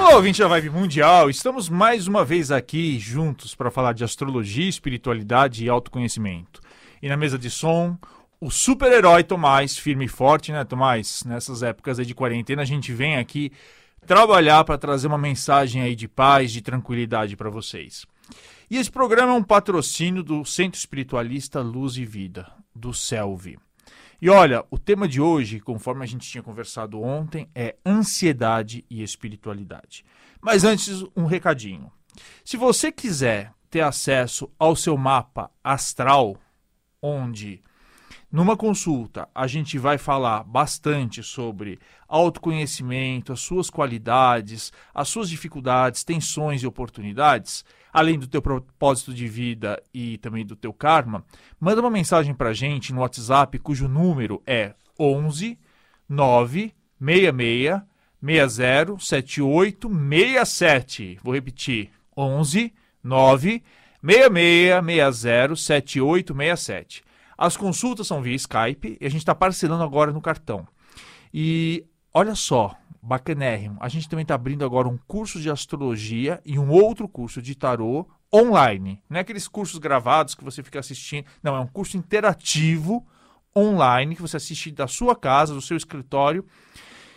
Olá, ouvinte da Vibe Mundial, estamos mais uma vez aqui juntos para falar de astrologia, espiritualidade e autoconhecimento. E na mesa de som, o super-herói Tomás, firme e forte, né, Tomás? Nessas épocas de quarentena, a gente vem aqui trabalhar para trazer uma mensagem aí de paz, de tranquilidade para vocês. E esse programa é um patrocínio do Centro Espiritualista Luz e Vida, do CELV. E olha, o tema de hoje, conforme a gente tinha conversado ontem, é ansiedade e espiritualidade. Mas antes, um recadinho. Se você quiser ter acesso ao seu mapa astral, onde numa consulta a gente vai falar bastante sobre autoconhecimento, as suas qualidades, as suas dificuldades, tensões e oportunidades, além do teu propósito de vida e também do teu karma, manda uma mensagem para a gente no WhatsApp cujo número é 11 966 60 7867. Vou repetir. 11 9 6660 7867. As consultas são via Skype e a gente está parcelando agora no cartão. E olha só, bacanérrimo. A gente também está abrindo agora um curso de astrologia e um outro curso de tarô online. Não é aqueles cursos gravados que você fica assistindo. Não, é um curso interativo online que você assiste da sua casa, do seu escritório.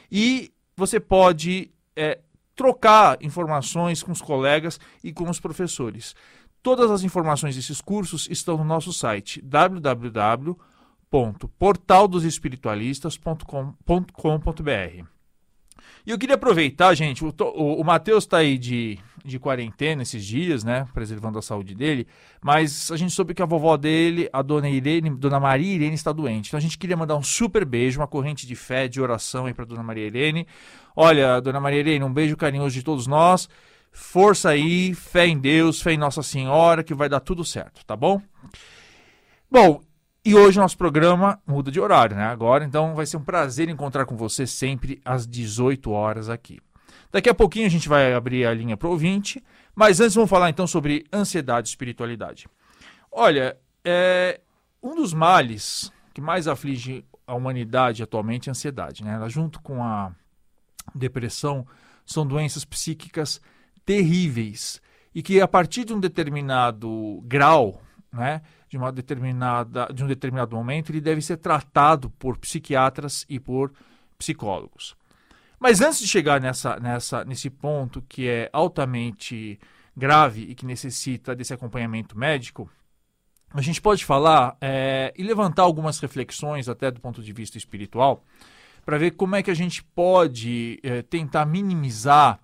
E você pode é, trocar informações com os colegas e com os professores. Todas as informações desses cursos estão no nosso site www.portaldosespiritualistas.com.br. E eu queria aproveitar, gente, o, o, o Matheus está aí de, de quarentena esses dias, né? Preservando a saúde dele. Mas a gente soube que a vovó dele, a dona Irene, dona Maria Irene, está doente. Então a gente queria mandar um super beijo, uma corrente de fé, de oração aí para dona Maria Irene. Olha, dona Maria Irene, um beijo carinhoso de todos nós. Força aí, fé em Deus, fé em Nossa Senhora, que vai dar tudo certo, tá bom? Bom, e hoje nosso programa muda de horário, né? Agora, então vai ser um prazer encontrar com você sempre às 18 horas aqui. Daqui a pouquinho a gente vai abrir a linha para o ouvinte, mas antes vamos falar então sobre ansiedade e espiritualidade. Olha, é, um dos males que mais aflige a humanidade atualmente é a ansiedade, né? Ela junto com a depressão são doenças psíquicas terríveis e que a partir de um determinado grau, né, de uma determinada de um determinado momento, ele deve ser tratado por psiquiatras e por psicólogos. Mas antes de chegar nessa, nessa, nesse ponto que é altamente grave e que necessita desse acompanhamento médico, a gente pode falar é, e levantar algumas reflexões, até do ponto de vista espiritual, para ver como é que a gente pode é, tentar minimizar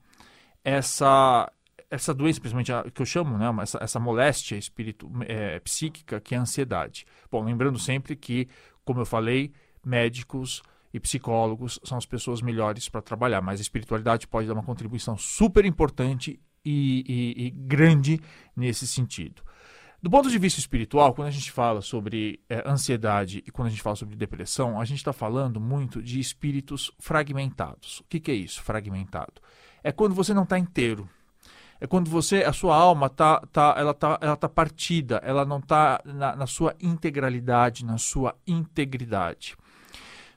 essa, essa doença, principalmente a, que eu chamo, né, essa, essa moléstia espírito, é, psíquica, que é a ansiedade. Bom, lembrando sempre que, como eu falei, médicos e psicólogos são as pessoas melhores para trabalhar, mas a espiritualidade pode dar uma contribuição super importante e, e, e grande nesse sentido. Do ponto de vista espiritual, quando a gente fala sobre é, ansiedade e quando a gente fala sobre depressão, a gente está falando muito de espíritos fragmentados. O que, que é isso, fragmentado? É quando você não está inteiro, é quando você, a sua alma tá, tá, ela tá, ela tá partida, ela não está na, na sua integralidade, na sua integridade.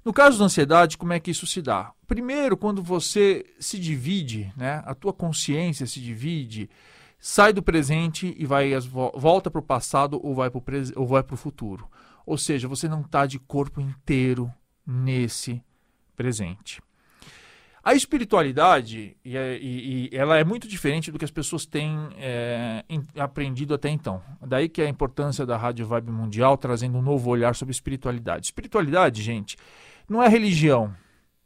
No caso da ansiedade, como é que isso se dá? Primeiro, quando você se divide, né, a tua consciência se divide, sai do presente e vai volta para o passado ou vai para o futuro. Ou seja, você não está de corpo inteiro nesse presente. A espiritualidade, e, é, e, e, ela é muito diferente do que as pessoas têm é, aprendido até então. Daí que a importância da Rádio Vibe Mundial trazendo um novo olhar sobre espiritualidade. Espiritualidade, gente, não é religião,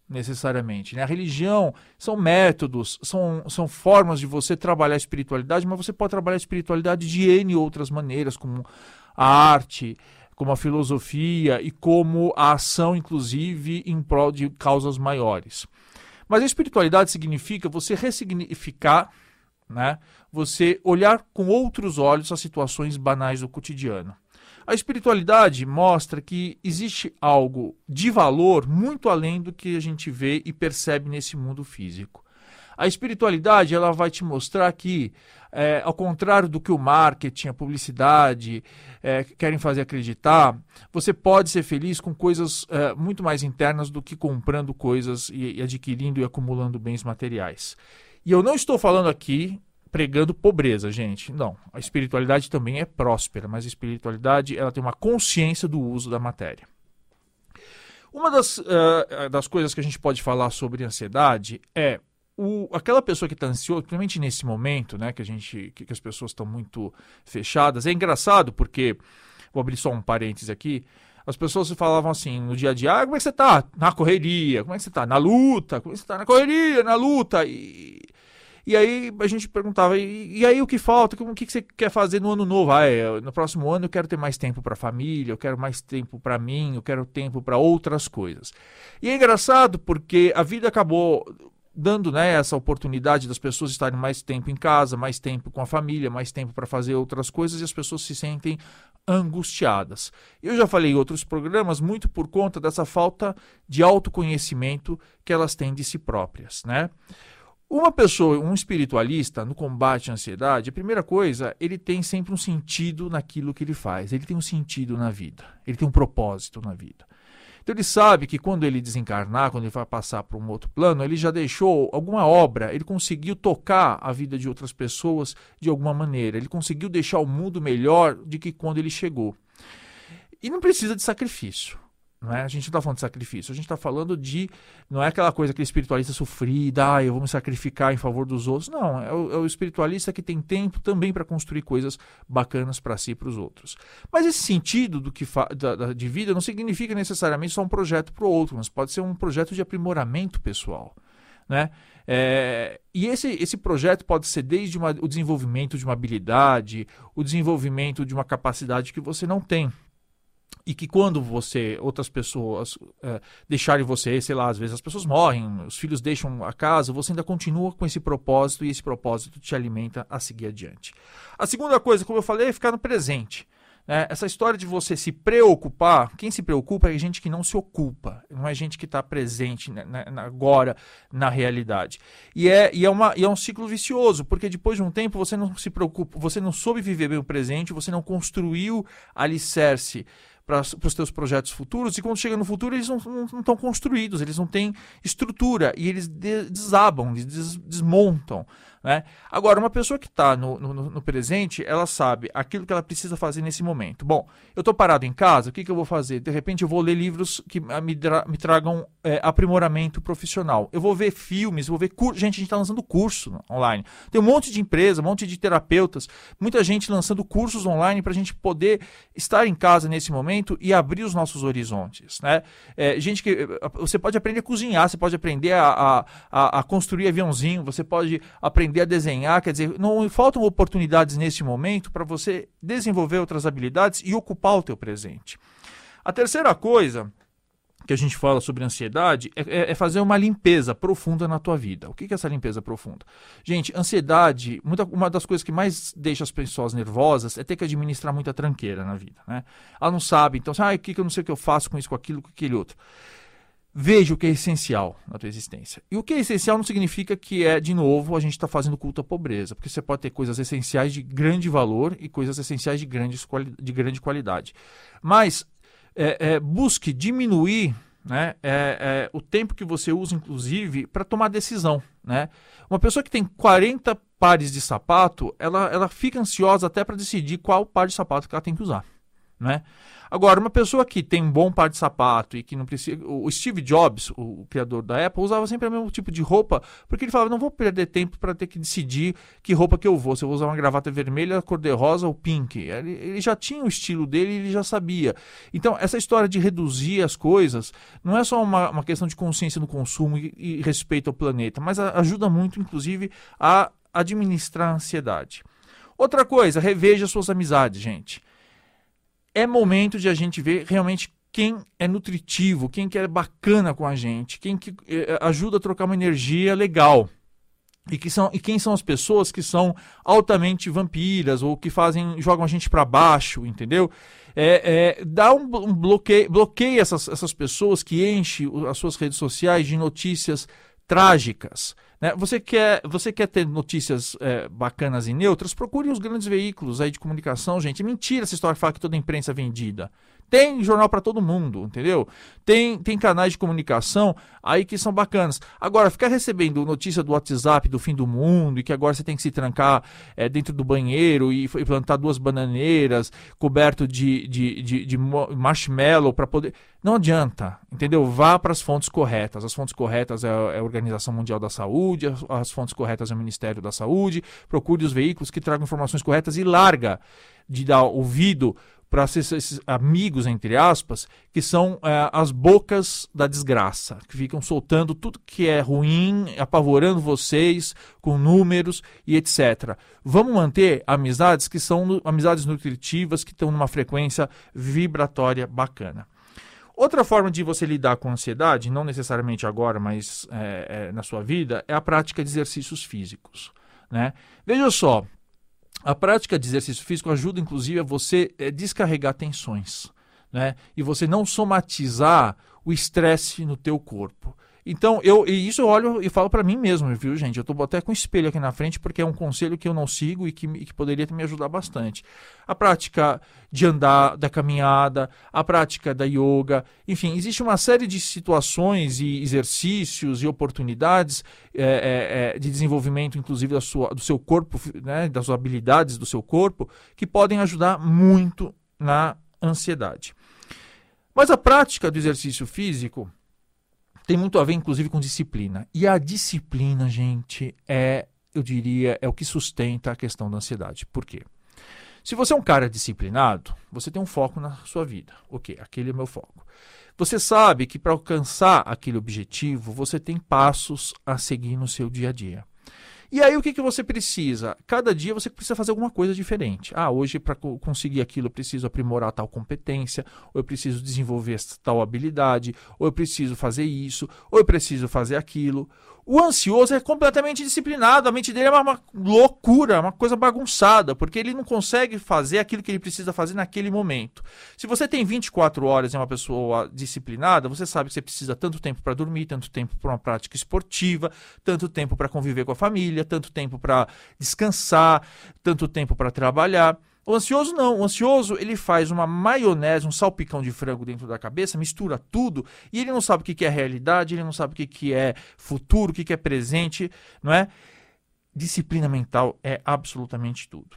necessariamente. Né? A religião são métodos, são, são formas de você trabalhar a espiritualidade, mas você pode trabalhar a espiritualidade de N outras maneiras, como a arte, como a filosofia e como a ação, inclusive, em prol de causas maiores. Mas a espiritualidade significa você ressignificar, né? você olhar com outros olhos as situações banais do cotidiano. A espiritualidade mostra que existe algo de valor muito além do que a gente vê e percebe nesse mundo físico. A espiritualidade ela vai te mostrar que, é, ao contrário do que o marketing, a publicidade é, querem fazer acreditar, você pode ser feliz com coisas é, muito mais internas do que comprando coisas e, e adquirindo e acumulando bens materiais. E eu não estou falando aqui pregando pobreza, gente. Não, a espiritualidade também é próspera, mas a espiritualidade ela tem uma consciência do uso da matéria. Uma das, uh, das coisas que a gente pode falar sobre ansiedade é o, aquela pessoa que está ansiosa, principalmente nesse momento, né, que a gente, que, que as pessoas estão muito fechadas. É engraçado porque, vou abrir só um parêntese aqui, as pessoas falavam assim no dia a dia, ah, como é que você está Na correria, como é que você está Na luta, como é que você está Na correria, na luta. E, e aí a gente perguntava, e, e aí o que falta? O que, que você quer fazer no ano novo? Ah, é, no próximo ano eu quero ter mais tempo para a família, eu quero mais tempo para mim, eu quero tempo para outras coisas. E é engraçado porque a vida acabou dando né, essa oportunidade das pessoas estarem mais tempo em casa, mais tempo com a família, mais tempo para fazer outras coisas e as pessoas se sentem angustiadas. Eu já falei em outros programas muito por conta dessa falta de autoconhecimento que elas têm de si próprias, né? Uma pessoa, um espiritualista, no combate à ansiedade, a primeira coisa, ele tem sempre um sentido naquilo que ele faz. Ele tem um sentido na vida. Ele tem um propósito na vida. Então ele sabe que quando ele desencarnar, quando ele vai passar para um outro plano, ele já deixou alguma obra, ele conseguiu tocar a vida de outras pessoas de alguma maneira. Ele conseguiu deixar o mundo melhor do que quando ele chegou. E não precisa de sacrifício. Não é? A gente não está falando de sacrifício, a gente está falando de. Não é aquela coisa, aquele espiritualista sofrida, ah, eu vou me sacrificar em favor dos outros. Não, é o, é o espiritualista que tem tempo também para construir coisas bacanas para si e para os outros. Mas esse sentido do que da, da, de vida não significa necessariamente só um projeto para o outro, mas pode ser um projeto de aprimoramento pessoal. Né? É, e esse, esse projeto pode ser desde uma, o desenvolvimento de uma habilidade, o desenvolvimento de uma capacidade que você não tem e que quando você, outras pessoas é, deixarem você, sei lá, às vezes as pessoas morrem, os filhos deixam a casa, você ainda continua com esse propósito e esse propósito te alimenta a seguir adiante. A segunda coisa, como eu falei, é ficar no presente. Né? Essa história de você se preocupar, quem se preocupa é gente que não se ocupa, não é gente que está presente né, na, agora na realidade. E é, e, é uma, e é um ciclo vicioso, porque depois de um tempo você não se preocupa, você não soube viver bem o presente, você não construiu alicerce para os teus projetos futuros, e quando chega no futuro eles não estão construídos, eles não têm estrutura, e eles de, desabam, eles des, desmontam. Né? Agora, uma pessoa que está no, no, no, presente, ela sabe aquilo que ela precisa fazer nesse momento. Bom, eu estou parado em casa, o que, que eu vou fazer? De repente eu vou ler livros que me, me tragam é, aprimoramento profissional. Eu vou ver filmes, vou ver cursos. Gente, a gente está lançando curso online. Tem um monte de empresa, um monte de terapeutas, muita gente lançando cursos online para a gente poder estar em casa nesse momento e abrir os nossos horizontes. Né? É, gente que. Você pode aprender a cozinhar, você pode aprender a, a, a construir aviãozinho, você pode aprender aprender a desenhar, quer dizer, não faltam oportunidades neste momento para você desenvolver outras habilidades e ocupar o teu presente. A terceira coisa que a gente fala sobre ansiedade é, é, é fazer uma limpeza profunda na tua vida. O que é essa limpeza profunda? Gente, ansiedade, muita, uma das coisas que mais deixa as pessoas nervosas é ter que administrar muita tranqueira na vida. Né? Ela não sabe, então, ah, o que, que eu não sei o que eu faço com isso, com aquilo, com aquele outro. Veja o que é essencial na tua existência. E o que é essencial não significa que é, de novo, a gente está fazendo culto à pobreza, porque você pode ter coisas essenciais de grande valor e coisas essenciais de, grandes, de grande qualidade. Mas é, é, busque diminuir né, é, é o tempo que você usa, inclusive, para tomar decisão. Né? Uma pessoa que tem 40 pares de sapato, ela, ela fica ansiosa até para decidir qual par de sapato que ela tem que usar. Né? Agora, uma pessoa que tem um bom par de sapato e que não precisa. O Steve Jobs, o criador da Apple, usava sempre o mesmo tipo de roupa, porque ele falava: não vou perder tempo para ter que decidir que roupa que eu vou, se eu vou usar uma gravata vermelha, cor-de-rosa ou pink. Ele, ele, já tinha o estilo dele ele já sabia. Então, essa história de reduzir as coisas não é só uma, uma questão de consciência no consumo e, e respeito ao planeta, mas a, ajuda muito, inclusive, a administrar a ansiedade. Outra coisa, reveja suas amizades, gente é momento de a gente ver realmente quem é nutritivo, quem que é bacana com a gente, quem que eh, ajuda a trocar uma energia legal. E, que são, e quem são as pessoas que são altamente vampiras ou que fazem jogam a gente para baixo, entendeu? É, é, dá um, um bloqueio, bloqueia essas, essas pessoas que enchem as suas redes sociais de notícias trágicas. Né? Você, quer, você quer ter notícias é, bacanas e neutras? Procure os grandes veículos aí de comunicação, gente. É mentira essa história de falar que toda a imprensa é vendida. Tem jornal para todo mundo, entendeu? Tem, tem canais de comunicação aí que são bacanas. Agora, ficar recebendo notícia do WhatsApp do fim do mundo e que agora você tem que se trancar é, dentro do banheiro e, e, plantar duas bananeiras coberto de, de, de, de marshmallow para poder. Não adianta, entendeu? Vá para as fontes corretas. As fontes corretas é, é a Organização Mundial da Saúde, as, as fontes corretas é o Ministério da Saúde. Procure os veículos que tragam informações corretas e larga de dar ouvido para esses amigos, entre aspas, que são é, as bocas da desgraça, que ficam soltando tudo que é ruim, apavorando vocês com números e etc. Vamos manter amizades que são amizades nutritivas, que estão numa frequência vibratória bacana. Outra forma de você lidar com a ansiedade, não necessariamente agora, mas é, é, na sua vida, é a prática de exercícios físicos. Né? Veja só, a prática de exercício físico ajuda, inclusive, a você é, descarregar tensões, né? E você não somatizar o estresse no teu corpo. Então, eu, e isso eu olho e falo para mim mesmo, viu, gente? Eu estou até com o espelho aqui na frente porque é um conselho que eu não sigo e que, que poderia me ajudar bastante. A prática de andar, da caminhada, a prática da yoga, enfim, existe uma série de situações e exercícios e oportunidades é, é, de desenvolvimento, inclusive, da sua, do seu corpo, né, das habilidades do seu corpo, que podem ajudar muito na ansiedade. Mas a prática do exercício físico tem muito a ver, inclusive, com disciplina. E a disciplina, gente, é, eu diria, é o que sustenta a questão da ansiedade. Por quê? Se você é um cara disciplinado, você tem um foco na sua vida. Ok, aquele é meu foco. Você sabe que para alcançar aquele objetivo, você tem passos a seguir no seu dia a dia. E aí o que, que você precisa? Cada dia você precisa fazer alguma coisa diferente. Ah, hoje para conseguir aquilo eu preciso aprimorar tal competência, ou eu preciso desenvolver tal habilidade, ou eu preciso fazer isso, ou eu preciso fazer aquilo. O ansioso é completamente disciplinado, a mente dele é uma, uma, loucura, uma coisa bagunçada, porque ele não consegue fazer aquilo que ele precisa fazer naquele momento. Se você tem 24 horas e é uma pessoa disciplinada, você sabe que você precisa tanto tempo para dormir, tanto tempo para uma prática esportiva, tanto tempo para conviver com a família, tanto tempo para descansar, tanto tempo para trabalhar. O ansioso não. O ansioso ele faz uma maionese, um salpicão de frango dentro da cabeça, mistura tudo e ele não sabe o que é realidade, ele não sabe o que é futuro, o que é presente, não é? Disciplina mental é absolutamente tudo.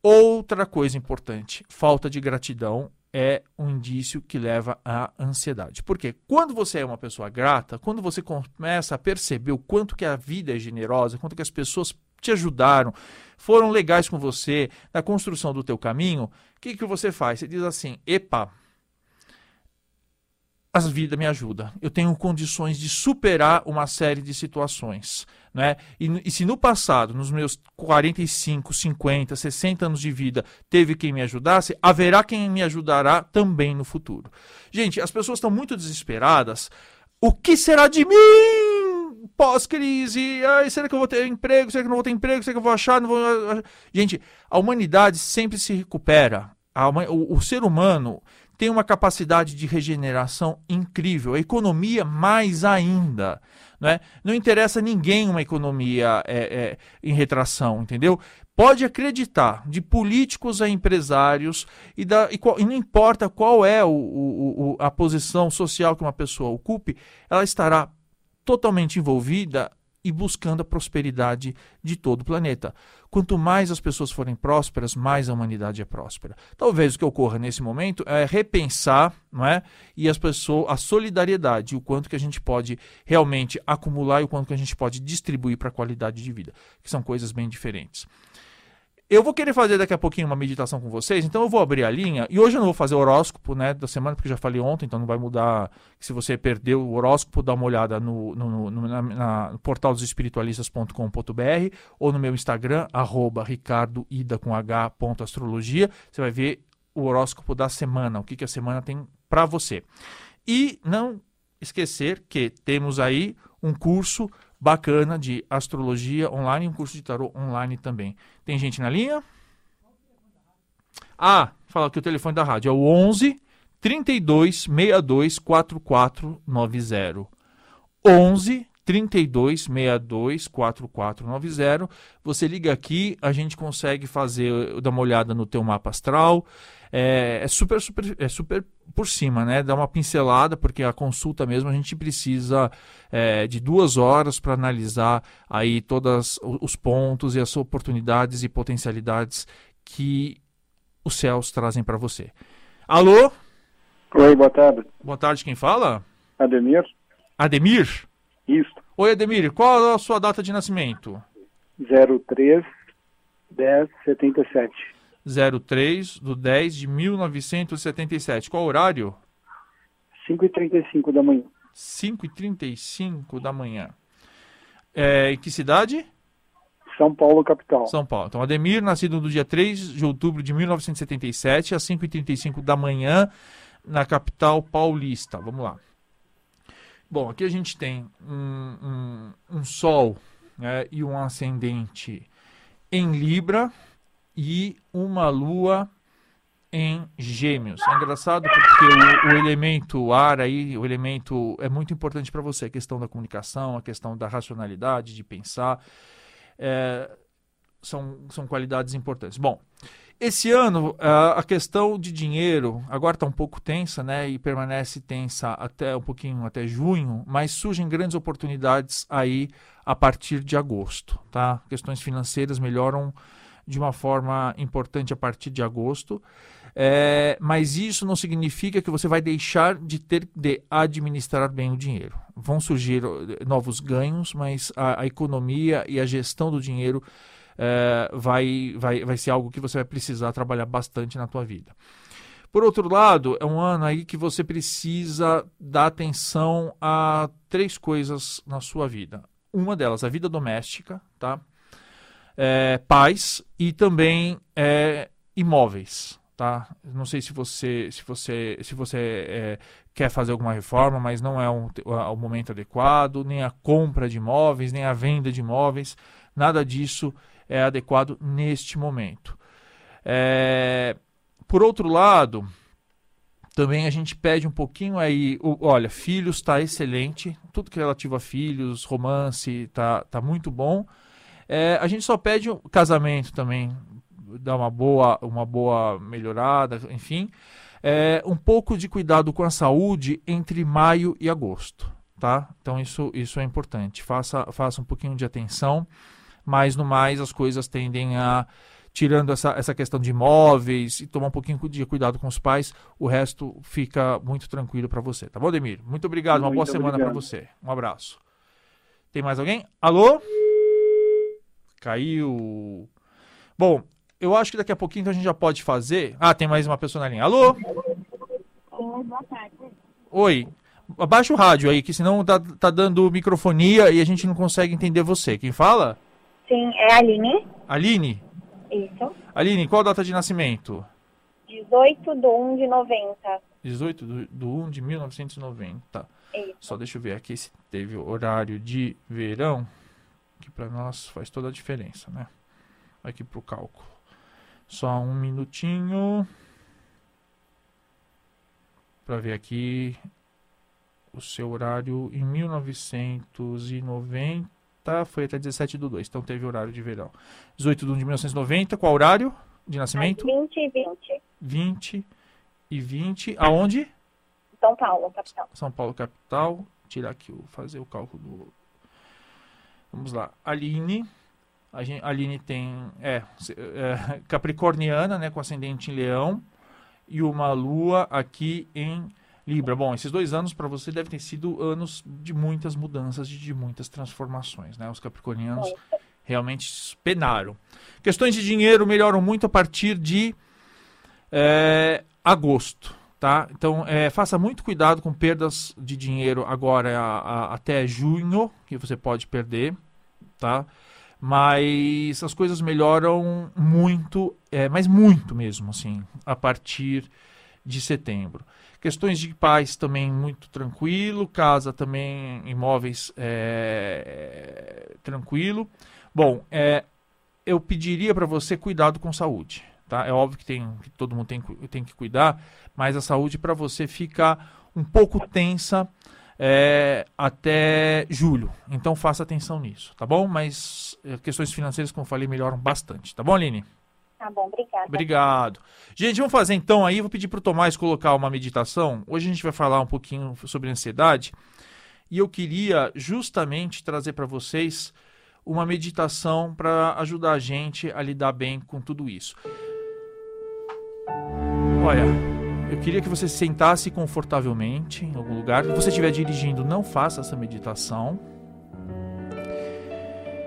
Outra coisa importante: falta de gratidão é um indício que leva à ansiedade. Porque quando você é uma pessoa grata, quando você começa a perceber o quanto que a vida é generosa, quanto que as pessoas te ajudaram, foram legais com você na construção do teu caminho, o que, que você faz? Você diz assim, epa, a vida me ajuda. Eu tenho condições de superar uma série de situações. Né? E, e, se no passado, nos meus 45, 50, 60 anos de vida, teve quem me ajudasse, haverá quem me ajudará também no futuro. Gente, as pessoas estão muito desesperadas. O que será de mim? Pós-crise, ai, será que eu vou ter emprego, será que não vou ter emprego, será que eu vou achar, não vou... Gente, a humanidade sempre se recupera. A, o, o ser humano tem uma capacidade de regeneração incrível, a economia mais ainda. Não, é? não interessa a ninguém uma economia é, é, em retração, entendeu? Pode acreditar, de políticos a empresários, e, da, e, qual, e não importa qual é o, o, o, a posição social que uma pessoa ocupe, ela estará totalmente envolvida e buscando a prosperidade de todo o planeta. Quanto mais as pessoas forem prósperas, mais a humanidade é próspera. Talvez o que ocorra nesse momento é repensar, não é? E as pessoas, a solidariedade, o quanto que a gente pode realmente acumular e o quanto que a gente pode distribuir para a qualidade de vida, que são coisas bem diferentes. Eu vou querer fazer daqui a pouquinho uma meditação com vocês, então eu vou abrir a linha. E hoje eu não vou fazer horóscopo né, da semana, porque já falei ontem, então não vai mudar. Se você perdeu o horóscopo, dá uma olhada no, no, no, na, na, no portal dos espiritualistas.com.br ou no meu Instagram, arroba ricardoida com. Você vai ver o horóscopo da semana, o que, que a semana tem para você. E não esquecer que temos aí um curso bacana de astrologia online um curso de tarô online também. Tem gente na linha? Ah, fala que o telefone da rádio é o 11 32 62 4490. 11 3262 4490. Você liga aqui, a gente consegue fazer, dar uma olhada no teu mapa astral. É, é, super, super, é super por cima, né? Dá uma pincelada, porque a consulta mesmo a gente precisa é, de duas horas para analisar aí todos os pontos e as oportunidades e potencialidades que os céus trazem para você. Alô? Oi, boa tarde. Boa tarde, quem fala? Ademir. Ademir? Isso. Oi, Ademir, qual a sua data de nascimento? 03 10 77. 03 do 10 de 1977. Qual horário? 5h35 da manhã. 5h35 da manhã. É, em que cidade? São Paulo, capital. São Paulo. Então, Ademir, nascido no dia 3 de outubro de 1977, às 5h35 da manhã, na capital paulista. Vamos lá. Bom, aqui a gente tem um, um, um Sol né, e um ascendente em Libra e uma Lua em Gêmeos. É engraçado porque o, o, elemento ar aí, o elemento é muito importante para você, a questão da comunicação, a questão da racionalidade, de pensar, é, são, são qualidades importantes. Bom, esse ano, a questão de dinheiro agora está um pouco tensa, né? E permanece tensa até um pouquinho até junho, mas surgem grandes oportunidades aí a partir de agosto, tá? Questões financeiras melhoram de uma forma importante a partir de agosto. É, mas isso não significa que você vai deixar de ter de administrar bem o dinheiro. Vão surgir eh, novos ganhos, mas a, a economia e a gestão do dinheiro é, vai, vai, vai ser algo que você vai precisar trabalhar bastante na tua vida. Por outro lado, é um ano aí que você precisa dar atenção a três coisas na sua vida. Uma delas, a vida doméstica, tá? É, paz e também é, imóveis, tá? Não sei se você se você se você é, quer fazer alguma reforma, mas não é um, o momento adequado, nem a compra de imóveis, nem a venda de imóveis, nada disso é adequado neste momento. É, por outro lado, também a gente pede um pouquinho aí, olha, filhos está excelente, tudo que é relativo a filhos, romance, tá, tá muito bom. É, a gente só pede o casamento também, dar uma boa, uma boa melhorada, enfim. É, um pouco de cuidado com a saúde entre maio e agosto, tá? Então isso, isso é importante. Faça, faça um pouquinho de atenção mas no mais as coisas tendem a tirando essa, essa questão de imóveis e tomar um pouquinho de cuidado com os pais, o resto fica muito tranquilo para você, tá bom, Demir? Muito obrigado, muito uma boa semana para você. Um abraço. Tem mais alguém? Alô? Caiu. Bom, eu acho que daqui a pouquinho então, a gente já pode fazer. Ah, tem mais uma pessoa na linha. Alô? Oi, boa tarde. Oi. Abaixa o rádio aí, que senão tá, tá dando microfonia e a gente não consegue entender você. Quem fala? Sim, é a Aline. Aline? Isso. Aline, qual a data de nascimento? 18 de 1 de 90. 18 do, do 1 de 1990. Isso. Só deixa eu ver aqui se teve horário de verão, que para nós faz toda a diferença, né? Aqui para o cálculo. Só um minutinho. Para ver aqui o seu horário em 1990 tá? Foi até 17 do 2, então teve horário de verão. 18 de 1 de 1990, qual horário de nascimento? 20 e 20. 20 e 20, aonde? São Paulo, capital. São Paulo, capital. Tirar aqui, o, fazer o cálculo do... Vamos lá. Aline, a gente, Aline tem, é, é, capricorniana, né, com ascendente em leão, e uma lua aqui em Libra, bom, esses dois anos para você devem ter sido anos de muitas mudanças, de, de muitas transformações, né? Os capricornianos realmente penaram. Questões de dinheiro melhoram muito a partir de é, agosto, tá? Então, é, faça muito cuidado com perdas de dinheiro agora a, a, até junho, que você pode perder, tá? Mas as coisas melhoram muito, é, mas muito mesmo, assim, a partir de setembro. Questões de paz também muito tranquilo, casa também, imóveis é, tranquilo. Bom, é, eu pediria para você cuidado com saúde. Tá? É óbvio que, tem, que todo mundo tem, tem que cuidar, mas a saúde para você fica um pouco tensa é, até julho. Então faça atenção nisso, tá bom? Mas é, questões financeiras, como eu falei, melhoram bastante. Tá bom, Aline? Tá bom, obrigada. Obrigado. Gente, vamos fazer então aí. Vou pedir para o Tomás colocar uma meditação. Hoje a gente vai falar um pouquinho sobre ansiedade. E eu queria justamente trazer para vocês uma meditação para ajudar a gente a lidar bem com tudo isso. Olha, eu queria que você sentasse confortavelmente em algum lugar. Se você estiver dirigindo, não faça essa meditação.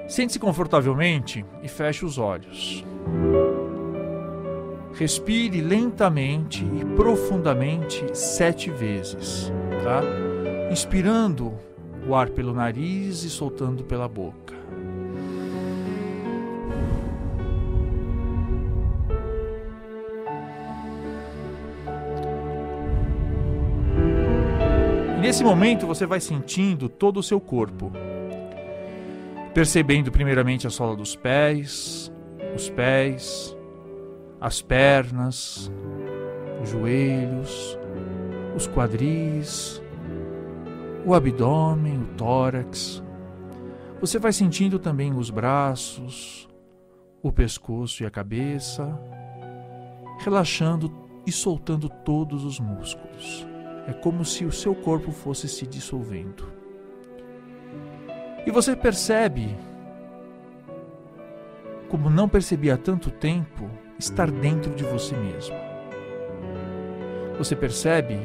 Sente-se confortavelmente e feche os olhos. Respire lentamente e profundamente sete vezes, tá? Inspirando o ar pelo nariz e soltando pela boca. Nesse momento você vai sentindo todo o seu corpo, percebendo primeiramente a sola dos pés, os pés, as pernas, os joelhos, os quadris, o abdômen, o tórax. Você vai sentindo também os braços, o pescoço e a cabeça, relaxando e soltando todos os músculos. É como se o seu corpo fosse se dissolvendo. E você percebe, como não percebia há tanto tempo, estar dentro de você mesmo. Você percebe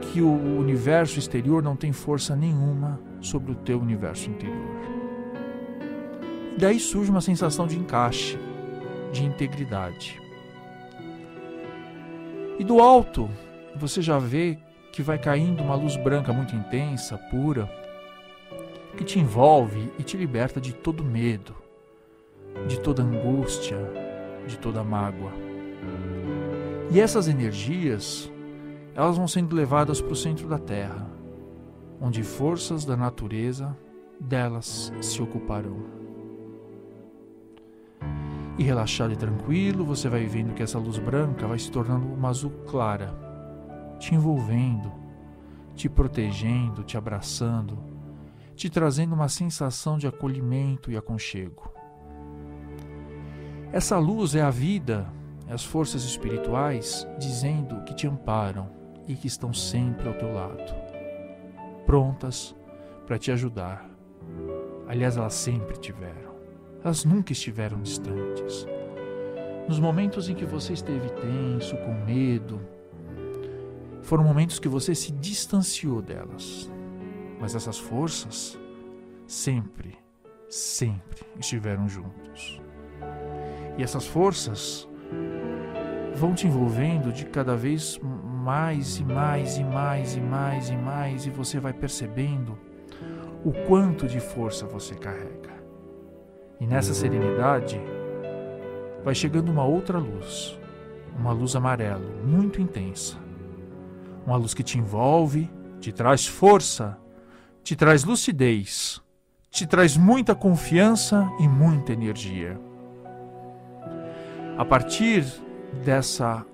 que o universo exterior não tem força nenhuma sobre o teu universo interior. Daí surge uma sensação de encaixe, de integridade. E do alto, você já vê que vai caindo uma luz branca muito intensa, pura, que te envolve e te liberta de todo medo, de toda angústia, de toda mágoa. E essas energias, elas vão sendo levadas para o centro da Terra, onde forças da natureza delas se ocuparão. E relaxado e tranquilo, você vai vendo que essa luz branca vai se tornando uma azul clara, te envolvendo, te protegendo, te abraçando, te trazendo uma sensação de acolhimento e aconchego. Essa luz é a vida, é as forças espirituais dizendo que te amparam e que estão sempre ao teu lado, prontas para te ajudar. Aliás, elas sempre tiveram. Elas nunca estiveram distantes. Nos momentos em que você esteve tenso, com medo, foram momentos que você se distanciou delas. Mas essas forças sempre, sempre estiveram juntos. E essas forças vão te envolvendo de cada vez mais e mais e mais e mais e mais, e você vai percebendo o quanto de força você carrega. E nessa serenidade vai chegando uma outra luz, uma luz amarela, muito intensa. Uma luz que te envolve, te traz força, te traz lucidez, te traz muita confiança e muita energia. A partir dessa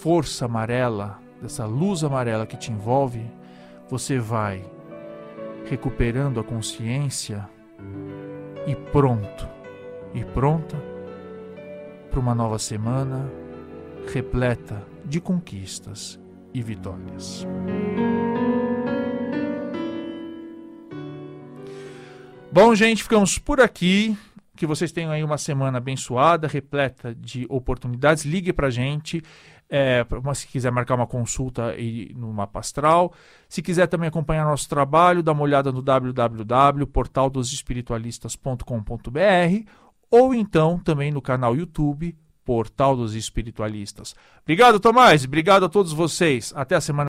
força amarela, dessa luz amarela que te envolve, você vai recuperando a consciência e pronto, e pronta para uma nova semana repleta de conquistas e vitórias. Bom, gente, ficamos por aqui. Que vocês tenham aí uma semana abençoada, repleta de oportunidades. Ligue pra gente. É, se quiser marcar uma consulta aí no Mapa Astral. Se quiser também acompanhar nosso trabalho, dá uma olhada no www.portaldosespiritualistas.com.br ou então também no canal YouTube Portal dos Espiritualistas. Obrigado, Tomás. Obrigado a todos vocês. Até a semana